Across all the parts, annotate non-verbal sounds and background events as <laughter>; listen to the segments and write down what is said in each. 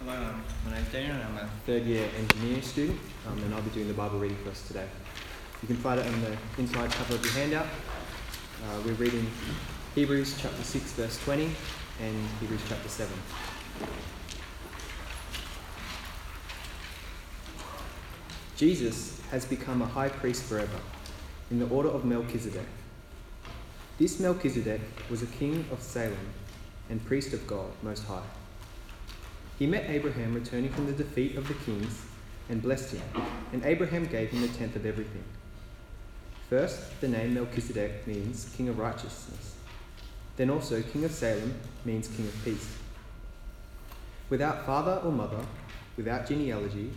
Hello, um, my name's Daniel and I'm a third year engineering student um, and I'll be doing the Bible reading for us today. You can find it on the inside cover of your handout. Uh, we're reading Hebrews chapter 6 verse 20 and Hebrews chapter 7. Jesus has become a high priest forever in the order of Melchizedek. This Melchizedek was a king of Salem and priest of God Most High. He met Abraham returning from the defeat of the kings and blessed him, and Abraham gave him a tenth of everything. First, the name Melchizedek means king of righteousness. Then also, king of Salem means king of peace. Without father or mother, without genealogy,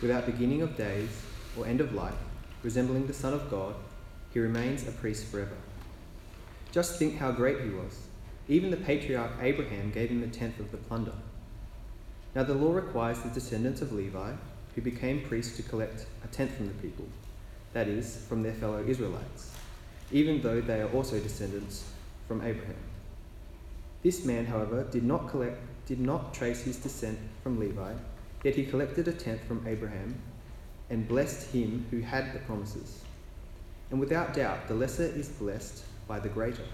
without beginning of days or end of life, resembling the Son of God, he remains a priest forever. Just think how great he was. Even the patriarch Abraham gave him a tenth of the plunder. Now the law requires the descendants of Levi, who became priests, to collect a tenth from the people, that is, from their fellow Israelites, even though they are also descendants from Abraham. This man, however, did not collect, did not trace his descent from Levi, yet he collected a tenth from Abraham and blessed him who had the promises. And without doubt, the lesser is blessed by the greater.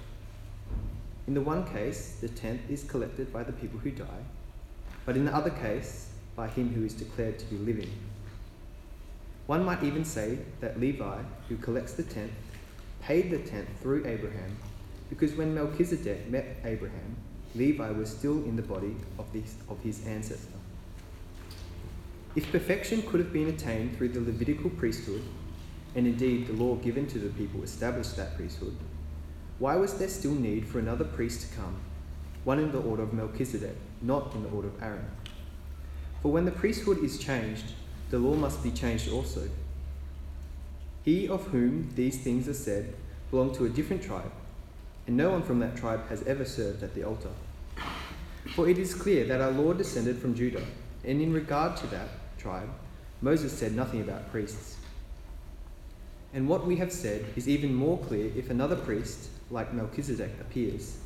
In the one case, the tenth is collected by the people who die but in the other case, by him who is declared to be living. One might even say that Levi, who collects the tenth, paid the tenth through Abraham, because when Melchizedek met Abraham, Levi was still in the body of, this, of his ancestor. If perfection could have been attained through the Levitical priesthood, and indeed the law given to the people established that priesthood, why was there still need for another priest to come, one in the order of Melchizedek? not in the order of Aaron. For when the priesthood is changed, the law must be changed also. He of whom these things are said belonged to a different tribe, and no one from that tribe has ever served at the altar. For it is clear that our Lord descended from Judah, and in regard to that tribe, Moses said nothing about priests. And what we have said is even more clear if another priest, like Melchizedek, appears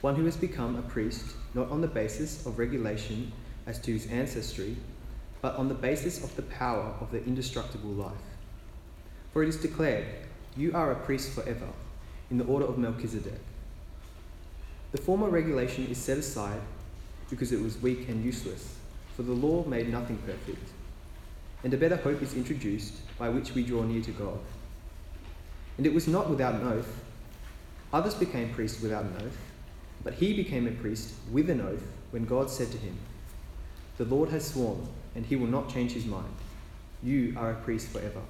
one who has become a priest not on the basis of regulation as to his ancestry, but on the basis of the power of the indestructible life. For it is declared, You are a priest forever, in the order of Melchizedek. The former regulation is set aside because it was weak and useless, for the law made nothing perfect. And a better hope is introduced by which we draw near to God. And it was not without an oath. Others became priests without an oath but he became a priest with an oath when God said to him, The Lord has sworn, and he will not change his mind. You are a priest forever.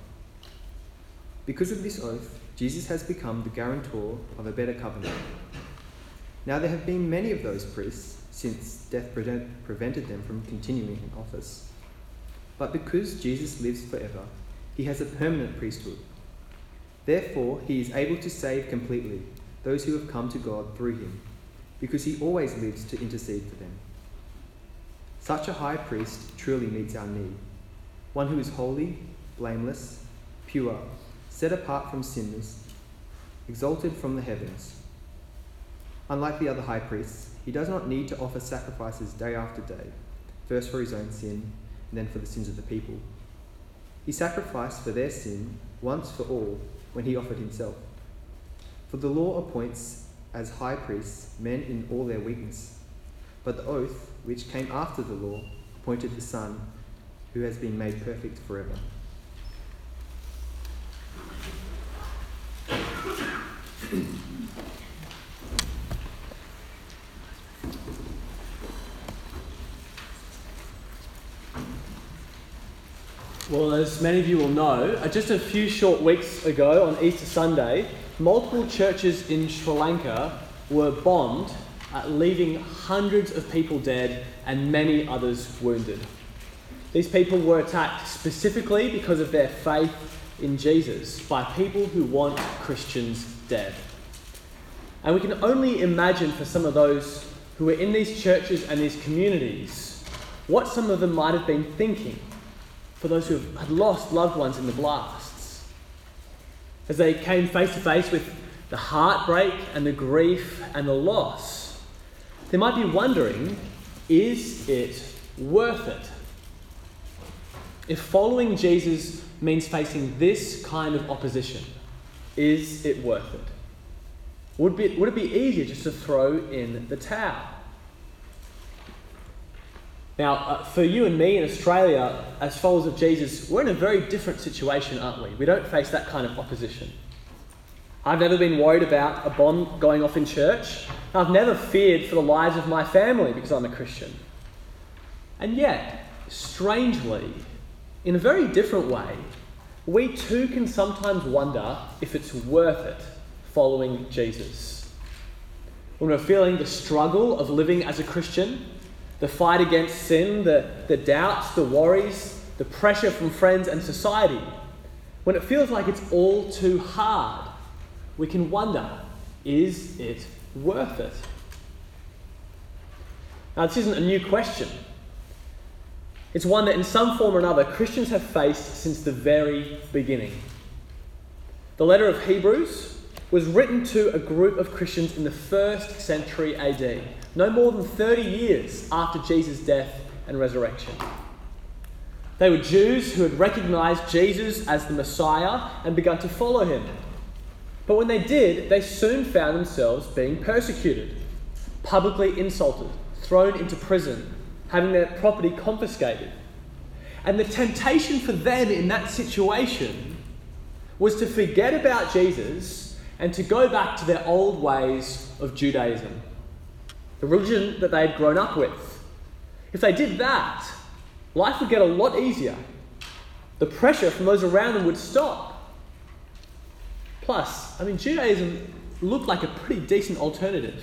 Because of this oath, Jesus has become the guarantor of a better covenant. Now there have been many of those priests since death prevented them from continuing in office. But because Jesus lives forever, he has a permanent priesthood. Therefore, he is able to save completely those who have come to God through him because he always lives to intercede for them. Such a high priest truly meets our need, one who is holy, blameless, pure, set apart from sinners, exalted from the heavens. Unlike the other high priests, he does not need to offer sacrifices day after day, first for his own sin and then for the sins of the people. He sacrificed for their sin once for all when he offered himself. For the law appoints as high priests men in all their weakness. But the oath, which came after the law, appointed the Son, who has been made perfect forever. Well, as many of you will know, uh, just a few short weeks ago on Easter Sunday, multiple churches in Sri Lanka were bombed, uh, leaving hundreds of people dead and many others wounded. These people were attacked specifically because of their faith in Jesus by people who want Christians dead. And we can only imagine for some of those who were in these churches and these communities what some of them might have been thinking for those who had lost loved ones in the blast as they came face to face with the heartbreak and the grief and the loss, they might be wondering is it worth it? If following Jesus means facing this kind of opposition, is it worth it? Would, be, would it be easier just to throw in the towel? Now, uh, for you and me in Australia, as followers of Jesus, we're in a very different situation, aren't we? We don't face that kind of opposition. I've never been worried about a bomb going off in church. I've never feared for the lives of my family because I'm a Christian. And yet, strangely, in a very different way, we too can sometimes wonder if it's worth it following Jesus. When we're feeling the struggle of living as a Christian, the fight against sin, the, the doubts, the worries, the pressure from friends and society, when it feels like it's all too hard, we can wonder is it worth it? Now, this isn't a new question. It's one that, in some form or another, Christians have faced since the very beginning. The letter of Hebrews was written to a group of Christians in the first century AD, no more than 30 years after Jesus' death and resurrection. They were Jews who had recognized Jesus as the Messiah and begun to follow him. But when they did, they soon found themselves being persecuted, publicly insulted, thrown into prison, having their property confiscated. And the temptation for them in that situation was to forget about Jesus and to go back to their old ways of Judaism, the religion that they had grown up with. If they did that, life would get a lot easier. The pressure from those around them would stop. Plus, I mean, Judaism looked like a pretty decent alternative.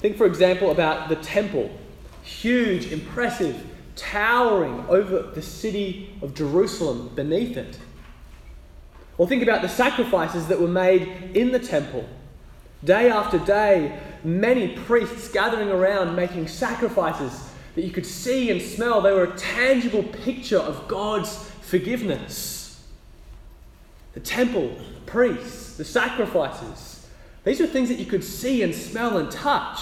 Think, for example, about the temple huge, impressive, towering over the city of Jerusalem beneath it. Or think about the sacrifices that were made in the temple. Day after day, many priests gathering around making sacrifices that you could see and smell. They were a tangible picture of God's forgiveness. The temple, the priests, the sacrifices, these were things that you could see and smell and touch.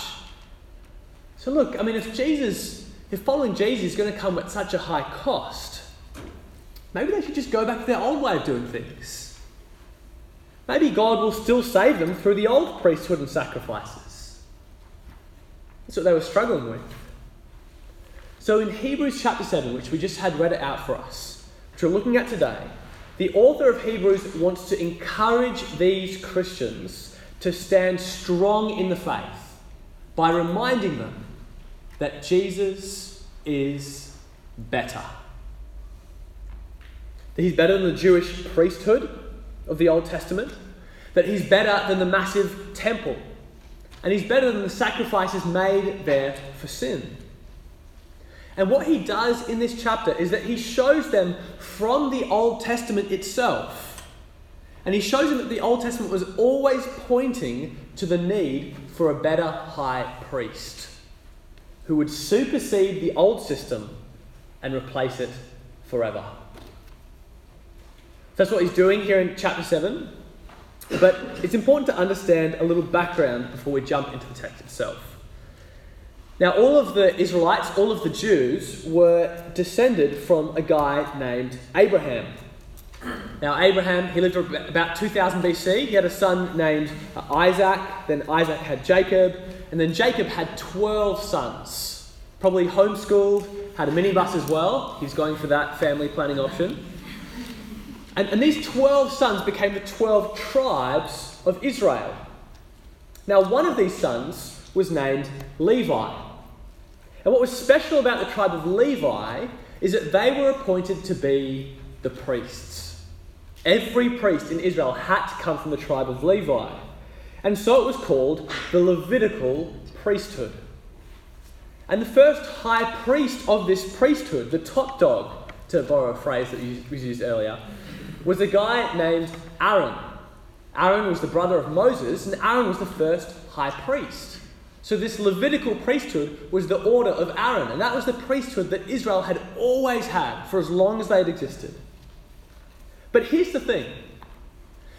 So, look, I mean, if Jesus, if following Jesus is going to come at such a high cost, maybe they should just go back to their old way of doing things. Maybe God will still save them through the old priesthood and sacrifices. That's what they were struggling with. So, in Hebrews chapter 7, which we just had read it out for us, which we're looking at today, the author of Hebrews wants to encourage these Christians to stand strong in the faith by reminding them that Jesus is better. That he's better than the Jewish priesthood of the Old Testament, that he's better than the massive temple, and he's better than the sacrifices made there for sin. And what he does in this chapter is that he shows them from the Old Testament itself. And he shows them that the Old Testament was always pointing to the need for a better high priest who would supersede the old system and replace it forever. That's what he's doing here in chapter 7. But it's important to understand a little background before we jump into the text itself. Now, all of the Israelites, all of the Jews, were descended from a guy named Abraham. Now, Abraham, he lived about 2000 BC. He had a son named uh, Isaac. Then Isaac had Jacob. And then Jacob had 12 sons. Probably homeschooled, had a minibus as well. He's going for that family planning option. And, and these 12 sons became the 12 tribes of Israel. Now, one of these sons was named Levi. And what was special about the tribe of Levi is that they were appointed to be the priests. Every priest in Israel had to come from the tribe of Levi. And so it was called the Levitical priesthood. And the first high priest of this priesthood, the top dog, to borrow a phrase that was used earlier, was a guy named Aaron. Aaron was the brother of Moses, and Aaron was the first high priest. So, this Levitical priesthood was the order of Aaron, and that was the priesthood that Israel had always had for as long as they had existed. But here's the thing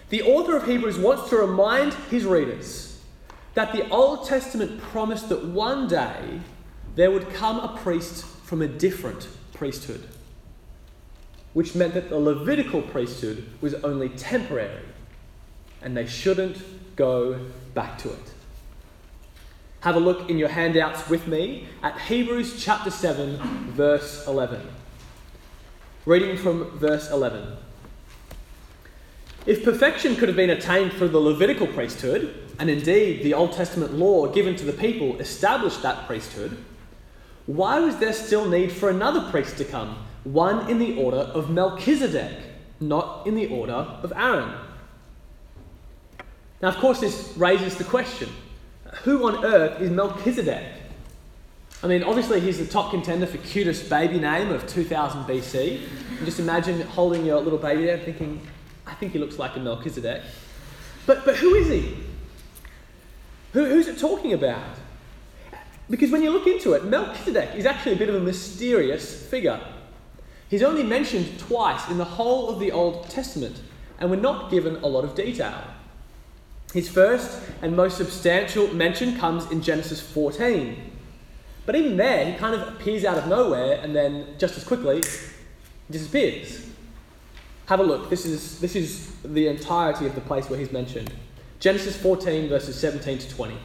the author of Hebrews wants to remind his readers that the Old Testament promised that one day there would come a priest from a different priesthood, which meant that the Levitical priesthood was only temporary and they shouldn't go back to it. Have a look in your handouts with me at Hebrews chapter 7, verse 11. Reading from verse 11. If perfection could have been attained through the Levitical priesthood, and indeed the Old Testament law given to the people established that priesthood, why was there still need for another priest to come, one in the order of Melchizedek, not in the order of Aaron? Now, of course, this raises the question who on earth is Melchizedek? I mean, obviously, he's the top contender for cutest baby name of 2000 BC. And just imagine holding your little baby there thinking, I think he looks like a Melchizedek. But, but who is he? Who, who's it talking about? Because when you look into it, Melchizedek is actually a bit of a mysterious figure. He's only mentioned twice in the whole of the Old Testament, and we're not given a lot of detail. His first and most substantial mention comes in Genesis 14. But even there, he kind of appears out of nowhere and then just as quickly disappears. Have a look. This is, this is the entirety of the place where he's mentioned. Genesis 14, verses 17 to 20.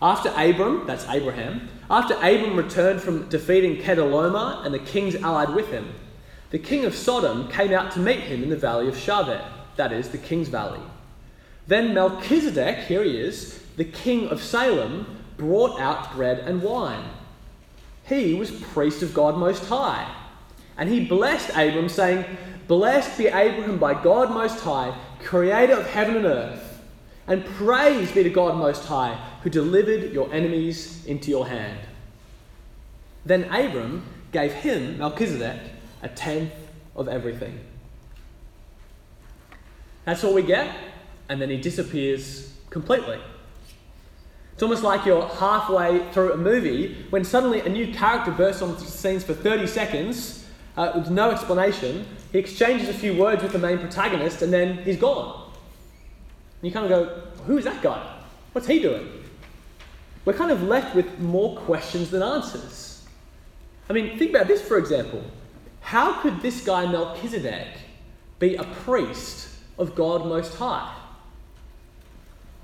After Abram, that's Abraham, after Abram returned from defeating Chedorlaomer and the kings allied with him, the king of Sodom came out to meet him in the valley of Shaveh, that is, the king's valley. Then Melchizedek, here he is, the king of Salem, brought out bread and wine. He was priest of God Most High. And he blessed Abram, saying, Blessed be Abraham by God Most High, creator of heaven and earth. And praise be to God Most High, who delivered your enemies into your hand. Then Abram gave him, Melchizedek, a tenth of everything. That's all we get, and then he disappears completely. It's almost like you're halfway through a movie when suddenly a new character bursts on the scenes for 30 seconds uh, with no explanation. He exchanges a few words with the main protagonist and then he's gone. You kind of go, who's that guy? What's he doing? We're kind of left with more questions than answers. I mean, think about this for example. How could this guy Melchizedek be a priest of God Most High?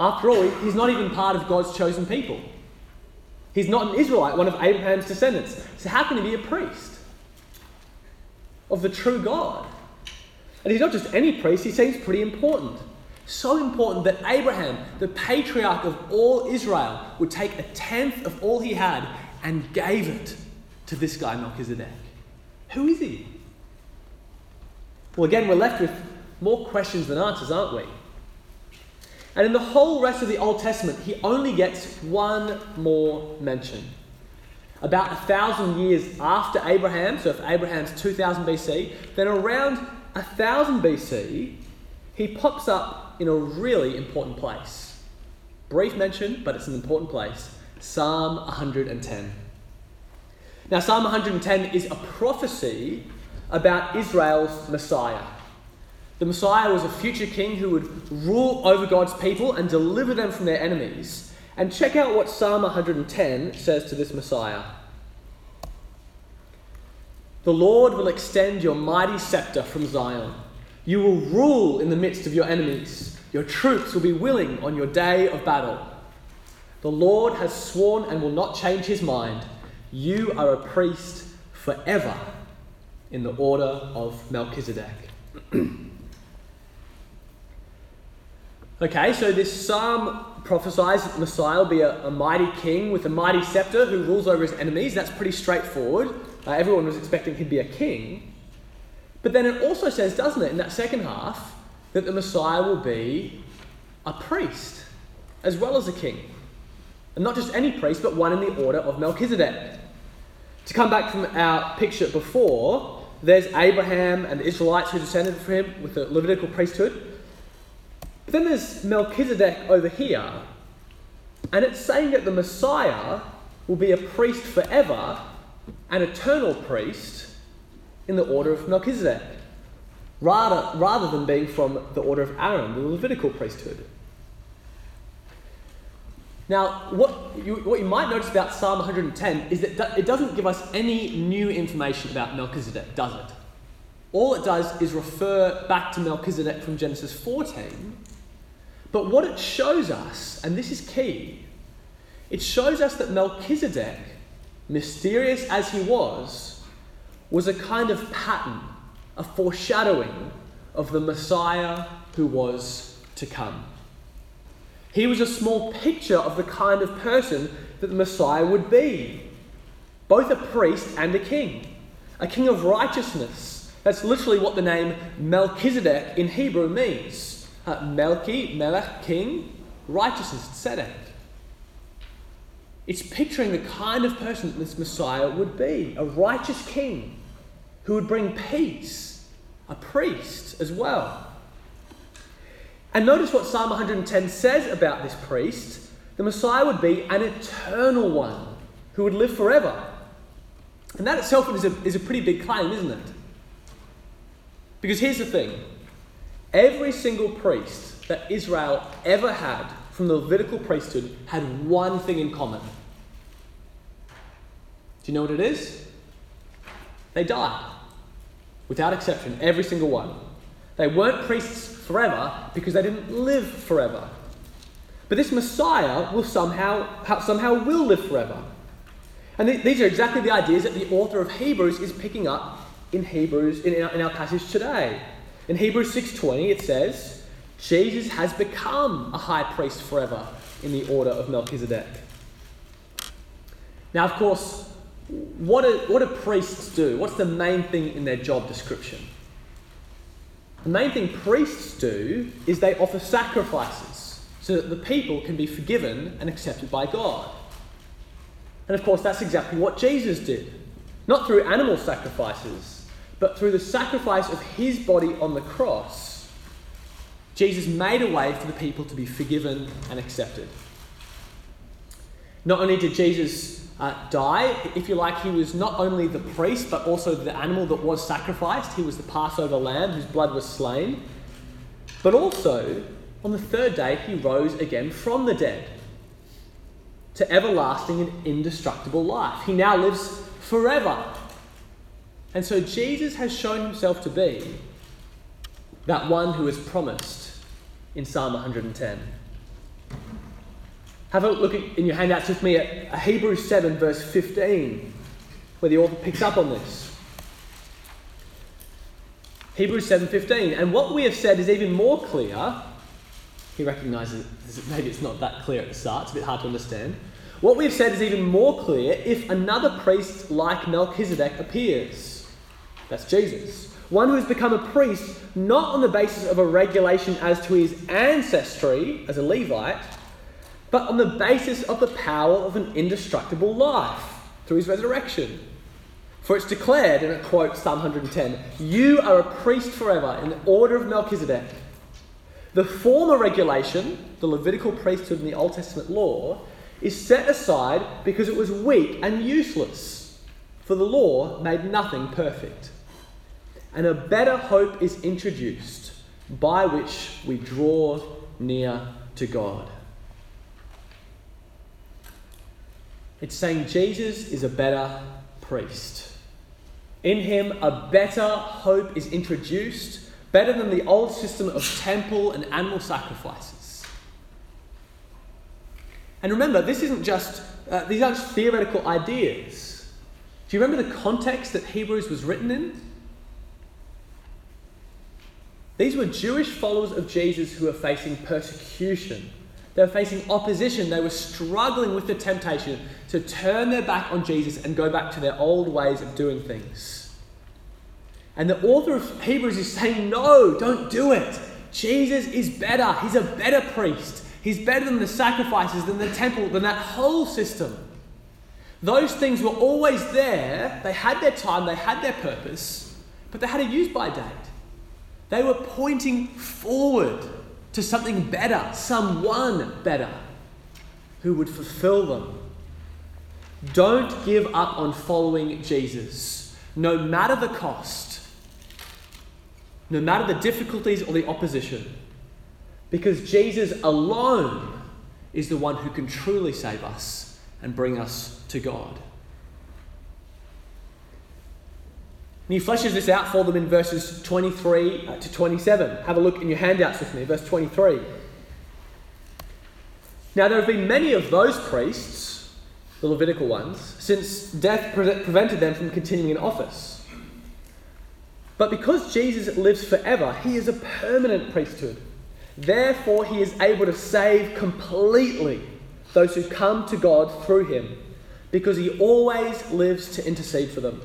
After all, he's not even part of God's chosen people. He's not an Israelite, one of Abraham's descendants. So, how can he be a priest of the true God? And he's not just any priest, he seems pretty important. So important that Abraham, the patriarch of all Israel, would take a tenth of all he had and gave it to this guy, Melchizedek. Who is he? Well, again, we're left with more questions than answers, aren't we? And in the whole rest of the Old Testament, he only gets one more mention. About a thousand years after Abraham, so if Abraham's 2000 BC, then around 1000 BC, he pops up in a really important place. Brief mention, but it's an important place Psalm 110. Now, Psalm 110 is a prophecy about Israel's Messiah. The Messiah was a future king who would rule over God's people and deliver them from their enemies. And check out what Psalm 110 says to this Messiah. The Lord will extend your mighty scepter from Zion. You will rule in the midst of your enemies. Your troops will be willing on your day of battle. The Lord has sworn and will not change his mind. You are a priest forever in the order of Melchizedek. <clears throat> Okay, so this psalm prophesies that Messiah will be a, a, mighty king with a mighty scepter who rules over his enemies. That's pretty straightforward. Uh, everyone was expecting he'd be a king. But then it also says, doesn't it, in that second half, that the Messiah will be a priest as well as a king. And not just any priest, but one in the order of Melchizedek. To come back from our picture before, there's Abraham and the Israelites who descended from him with the Levitical priesthood. But then there's Melchizedek over here, and it's saying that the Messiah will be a priest forever, an eternal priest in the order of Melchizedek, rather, rather than being from the order of Aaron, the Levitical priesthood. Now, what you, what you might notice about Psalm 110 is that it doesn't give us any new information about Melchizedek, does it? All it does is refer back to Melchizedek from Genesis 14. But what it shows us, and this is key, it shows us that Melchizedek, mysterious as he was, was a kind of pattern, a foreshadowing of the Messiah who was to come. He was a small picture of the kind of person that the Messiah would be both a priest and a king, a king of righteousness. That's literally what the name Melchizedek in Hebrew means. Uh, Melchi, Melech, king, righteousness, tzedek. It's picturing the kind of person that this Messiah would be a righteous king who would bring peace, a priest as well. And notice what Psalm 110 says about this priest. The Messiah would be an eternal one who would live forever. And that itself is a, is a pretty big claim, isn't it? Because here's the thing every single priest that Israel ever had from the Levitical priesthood had one thing in common. Do you know what it is? They died. Without exception, every single one. They weren't priests forever because they didn't live forever. But this Messiah will somehow, somehow will live forever. And th- these are exactly the ideas that the author of Hebrews is picking up in Hebrews in, our, in our passage today. In Hebrews 6:20 it says, Jesus has become a high priest forever in the order of Melchizedek. Now, of course, what do, what do priests do? What's the main thing in their job description? The main thing priests do is they offer sacrifices so that the people can be forgiven and accepted by God. And of course, that's exactly what Jesus did. Not through animal sacrifices, but through the sacrifice of his body on the cross. Jesus made a way for the people to be forgiven and accepted. Not only did Jesus uh, die. If you like, he was not only the priest, but also the animal that was sacrificed. He was the Passover lamb whose blood was slain. But also, on the third day, he rose again from the dead to everlasting and indestructible life. He now lives forever. And so Jesus has shown himself to be that one who is promised in Psalm 110. Have a look at, in your handouts with me at Hebrews 7, verse 15, where the author picks up on this. Hebrews 7:15, and what we have said is even more clear. He recognizes maybe it's not that clear at the start; it's a bit hard to understand. What we have said is even more clear if another priest like Melchizedek appears. That's Jesus. One who has become a priest not on the basis of a regulation as to his ancestry as a Levite, but on the basis of the power of an indestructible life through his resurrection. For it's declared, and it quotes Psalm 110 You are a priest forever in the order of Melchizedek. The former regulation, the Levitical priesthood in the Old Testament law, is set aside because it was weak and useless, for the law made nothing perfect. And a better hope is introduced by which we draw near to God. It's saying Jesus is a better priest. In him, a better hope is introduced, better than the old system of temple and animal sacrifices. And remember, this isn't just, uh, these aren't theoretical ideas. Do you remember the context that Hebrews was written in? These were Jewish followers of Jesus who were facing persecution they were facing opposition. They were struggling with the temptation to turn their back on Jesus and go back to their old ways of doing things. And the author of Hebrews is saying, No, don't do it. Jesus is better. He's a better priest. He's better than the sacrifices, than the temple, than that whole system. Those things were always there. They had their time, they had their purpose, but they had a use by date. They were pointing forward to something better, someone better who would fulfill them. Don't give up on following Jesus, no matter the cost, no matter the difficulties or the opposition, because Jesus alone is the one who can truly save us and bring us to God. And he fleshes this out for them in verses 23 uh, to 27. Have a look in your handouts with me, verse 23. Now, there have been many of those priests, the Levitical ones, since death pre- prevented them from continuing in office. But because Jesus lives forever, he is a permanent priesthood. Therefore, he is able to save completely those who come to God through him, because he always lives to intercede for them.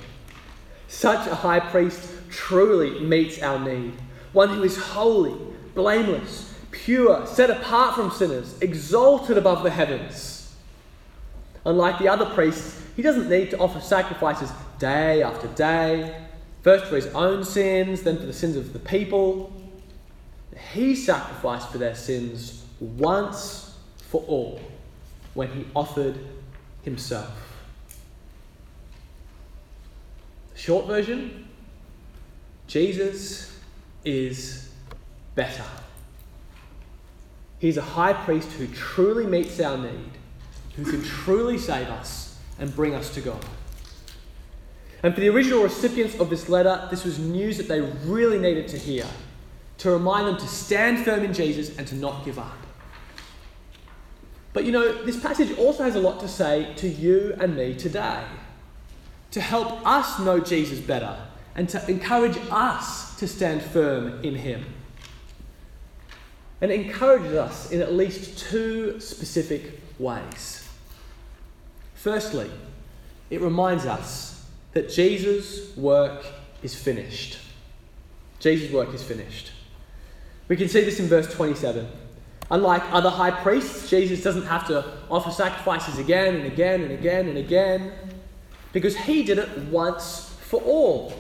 Such a high priest truly meets our need. One who is holy, blameless, pure, set apart from sinners, exalted above the heavens. Unlike the other priests, he doesn't need to offer sacrifices day after day, first for his own sins, then for the sins of the people. He sacrificed for their sins once for all when he offered himself. Short version Jesus is better. He's a high priest who truly meets our need, who can truly save us and bring us to God. And for the original recipients of this letter, this was news that they really needed to hear to remind them to stand firm in Jesus and to not give up. But you know, this passage also has a lot to say to you and me today to help us know Jesus better and to encourage us to stand firm in Him. And it encourages us in at least two specific ways. Firstly, it reminds us that Jesus' work is finished. Jesus' work is finished. We can see this in verse 27. Unlike other high priests, Jesus doesn't have to offer sacrifices again and again and again and again because he did it once for all.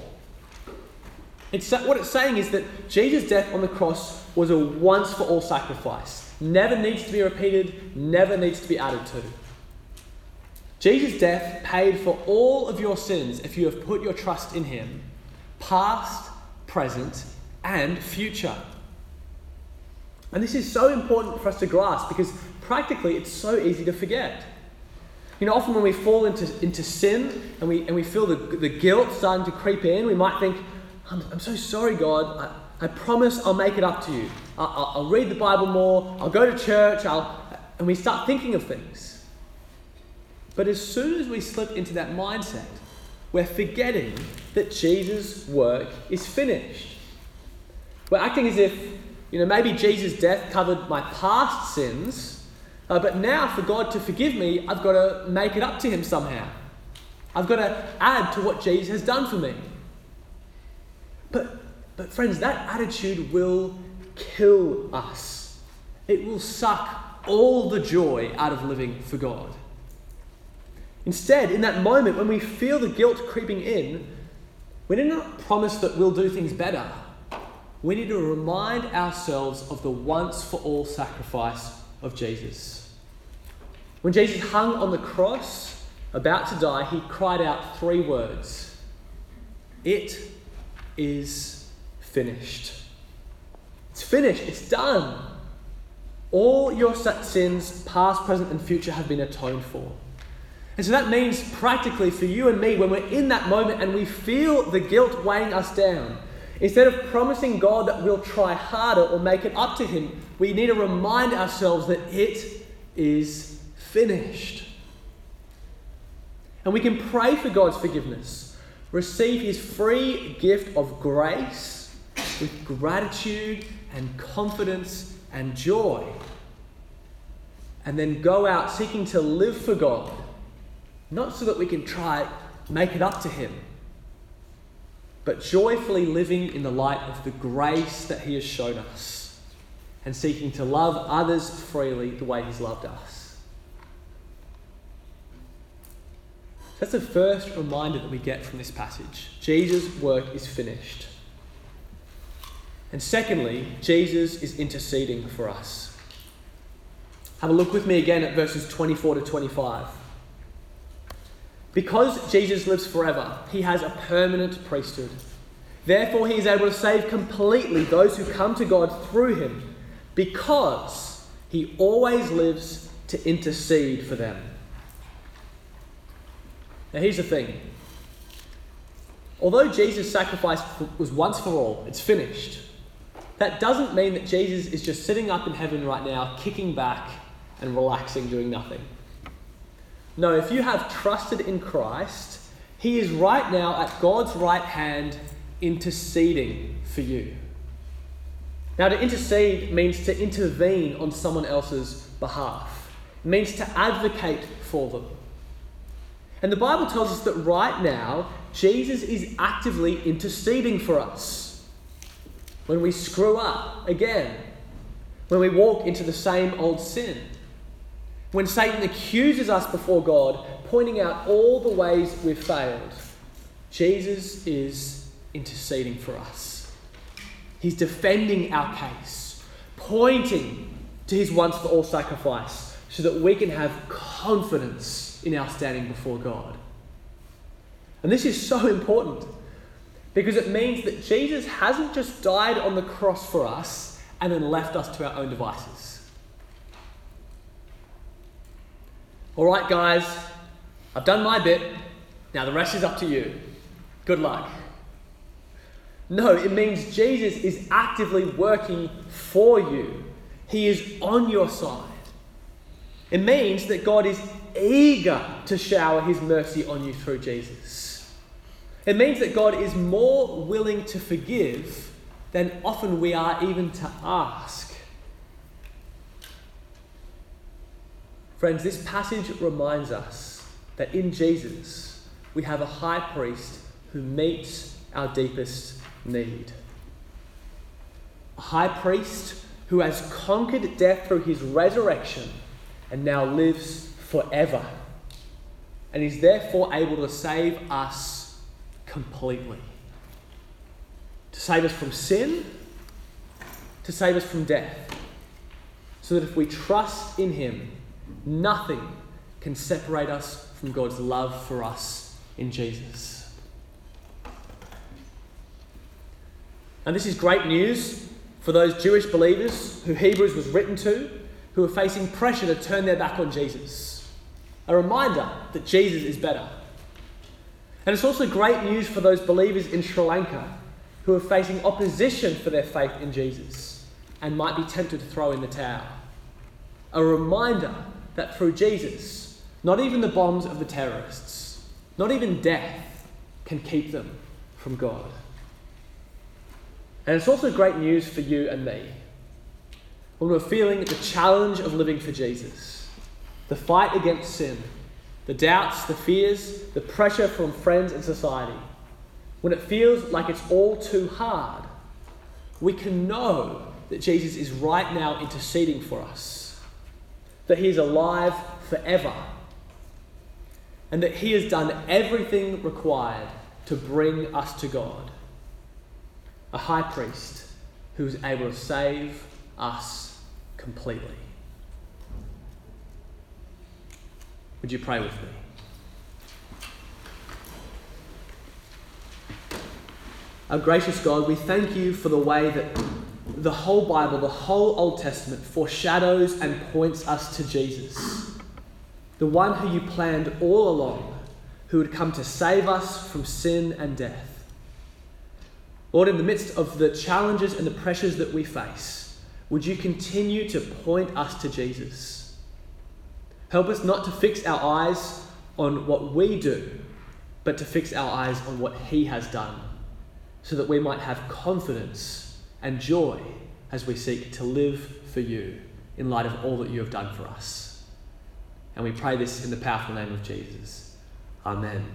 It's, what it's saying is that Jesus' death on the cross was a once for all sacrifice. Never needs to be repeated, never needs to be added to. Jesus' death paid for all of your sins if you have put your trust in him, past, present, and future. And this is so important for us to grasp because practically it's so easy to forget. You know, often when we fall into, into sin and we, and we feel the, the guilt starting to creep in, we might think, I'm, I'm so sorry, God. I, I promise I'll make it up to you. I'll, I'll read the Bible more. I'll go to church. I'll, and we start thinking of things. But as soon as we slip into that mindset, we're forgetting that Jesus' work is finished. We're acting as if, you know, maybe Jesus' death covered my past sins uh, but now, for God to forgive me, I've got to make it up to Him somehow. I've got to add to what Jesus has done for me. But, but friends, that attitude will kill us. It will suck all the joy out of living for God. Instead, in that moment when we feel the guilt creeping in, we need not promise that we'll do things better. We need to remind ourselves of the once for all sacrifice of Jesus. When Jesus hung on the cross, about to die, he cried out three words It is finished. It's finished, it's done. All your sins, past, present, and future, have been atoned for. And so that means practically for you and me, when we're in that moment and we feel the guilt weighing us down, Instead of promising God that we'll try harder or make it up to Him, we need to remind ourselves that it is finished. And we can pray for God's forgiveness, receive His free gift of grace with gratitude and confidence and joy, and then go out seeking to live for God, not so that we can try make it up to Him but joyfully living in the light of the grace that He has shown us and seeking to love others freely the way He's loved us. That's the first reminder that we get from this passage. Jesus' work is finished. And secondly, Jesus is interceding for us. Have a look with me again at verses 24 to 25. Because Jesus lives forever, he has a permanent priesthood. Therefore, he is able to save completely those who come to God through him, because he always lives to intercede for them. Now, here's the thing. Although Jesus' sacrifice was once for all, it's finished, that doesn't mean that Jesus is just sitting up in heaven right now, kicking back and relaxing, doing nothing. No, if you have trusted in Christ, He is right now at God's right hand interceding for you. Now, to intercede means to intervene on someone else's behalf, it means to advocate for them. And the Bible tells us that right now, Jesus is actively interceding for us. When we screw up again, when we walk into the same old sin, when Satan accuses us before God, pointing out all the ways we've failed, Jesus is interceding for us. He's defending our case, pointing to his once for all sacrifice so that we can have confidence in our standing before God. And this is so important because it means that Jesus hasn't just died on the cross for us and then left us to our own devices. All right, guys, I've done my bit. Now the rest is up to you. Good luck. No, it means Jesus is actively working for you, He is on your side. It means that God is eager to shower His mercy on you through Jesus. It means that God is more willing to forgive than often we are even to ask. Friends, this passage reminds us that in Jesus we have a high priest who meets our deepest need. A high priest who has conquered death through his resurrection and now lives forever. And is therefore able to save us completely. To save us from sin, to save us from death. So that if we trust in him, nothing can separate us from God's love for us in Jesus. And this is great news for those Jewish believers who Hebrews was written to, who are facing pressure to turn their back on Jesus. A reminder that Jesus is better. And it's also great news for those believers in Sri Lanka who are facing opposition for their faith in Jesus and might be tempted to throw in the towel. A reminder that through Jesus, not even the bombs of the terrorists, not even death, can keep them from God. And it's also great news for you and me. When we're feeling the challenge of living for Jesus, the fight against sin, the doubts, the fears, the pressure from friends and society, when it feels like it's all too hard, we can know that Jesus is right now interceding for us, that He is alive forever, and that He has done everything required to bring us to God a high priest who is able to save us completely. Would you pray with me? Our gracious God, we thank you for the way that the whole Bible, the whole Old Testament, foreshadows and points us to Jesus, the one who you planned all along, who would come to save us from sin and death. Lord, in the midst of the challenges and the pressures that we face, would you continue to point us to Jesus? Help us not to fix our eyes on what we do, but to fix our eyes on what He has done, so that we might have confidence and joy as we seek to live for you in light of all that you have done for us. And we pray this in the powerful name of Jesus. Amen.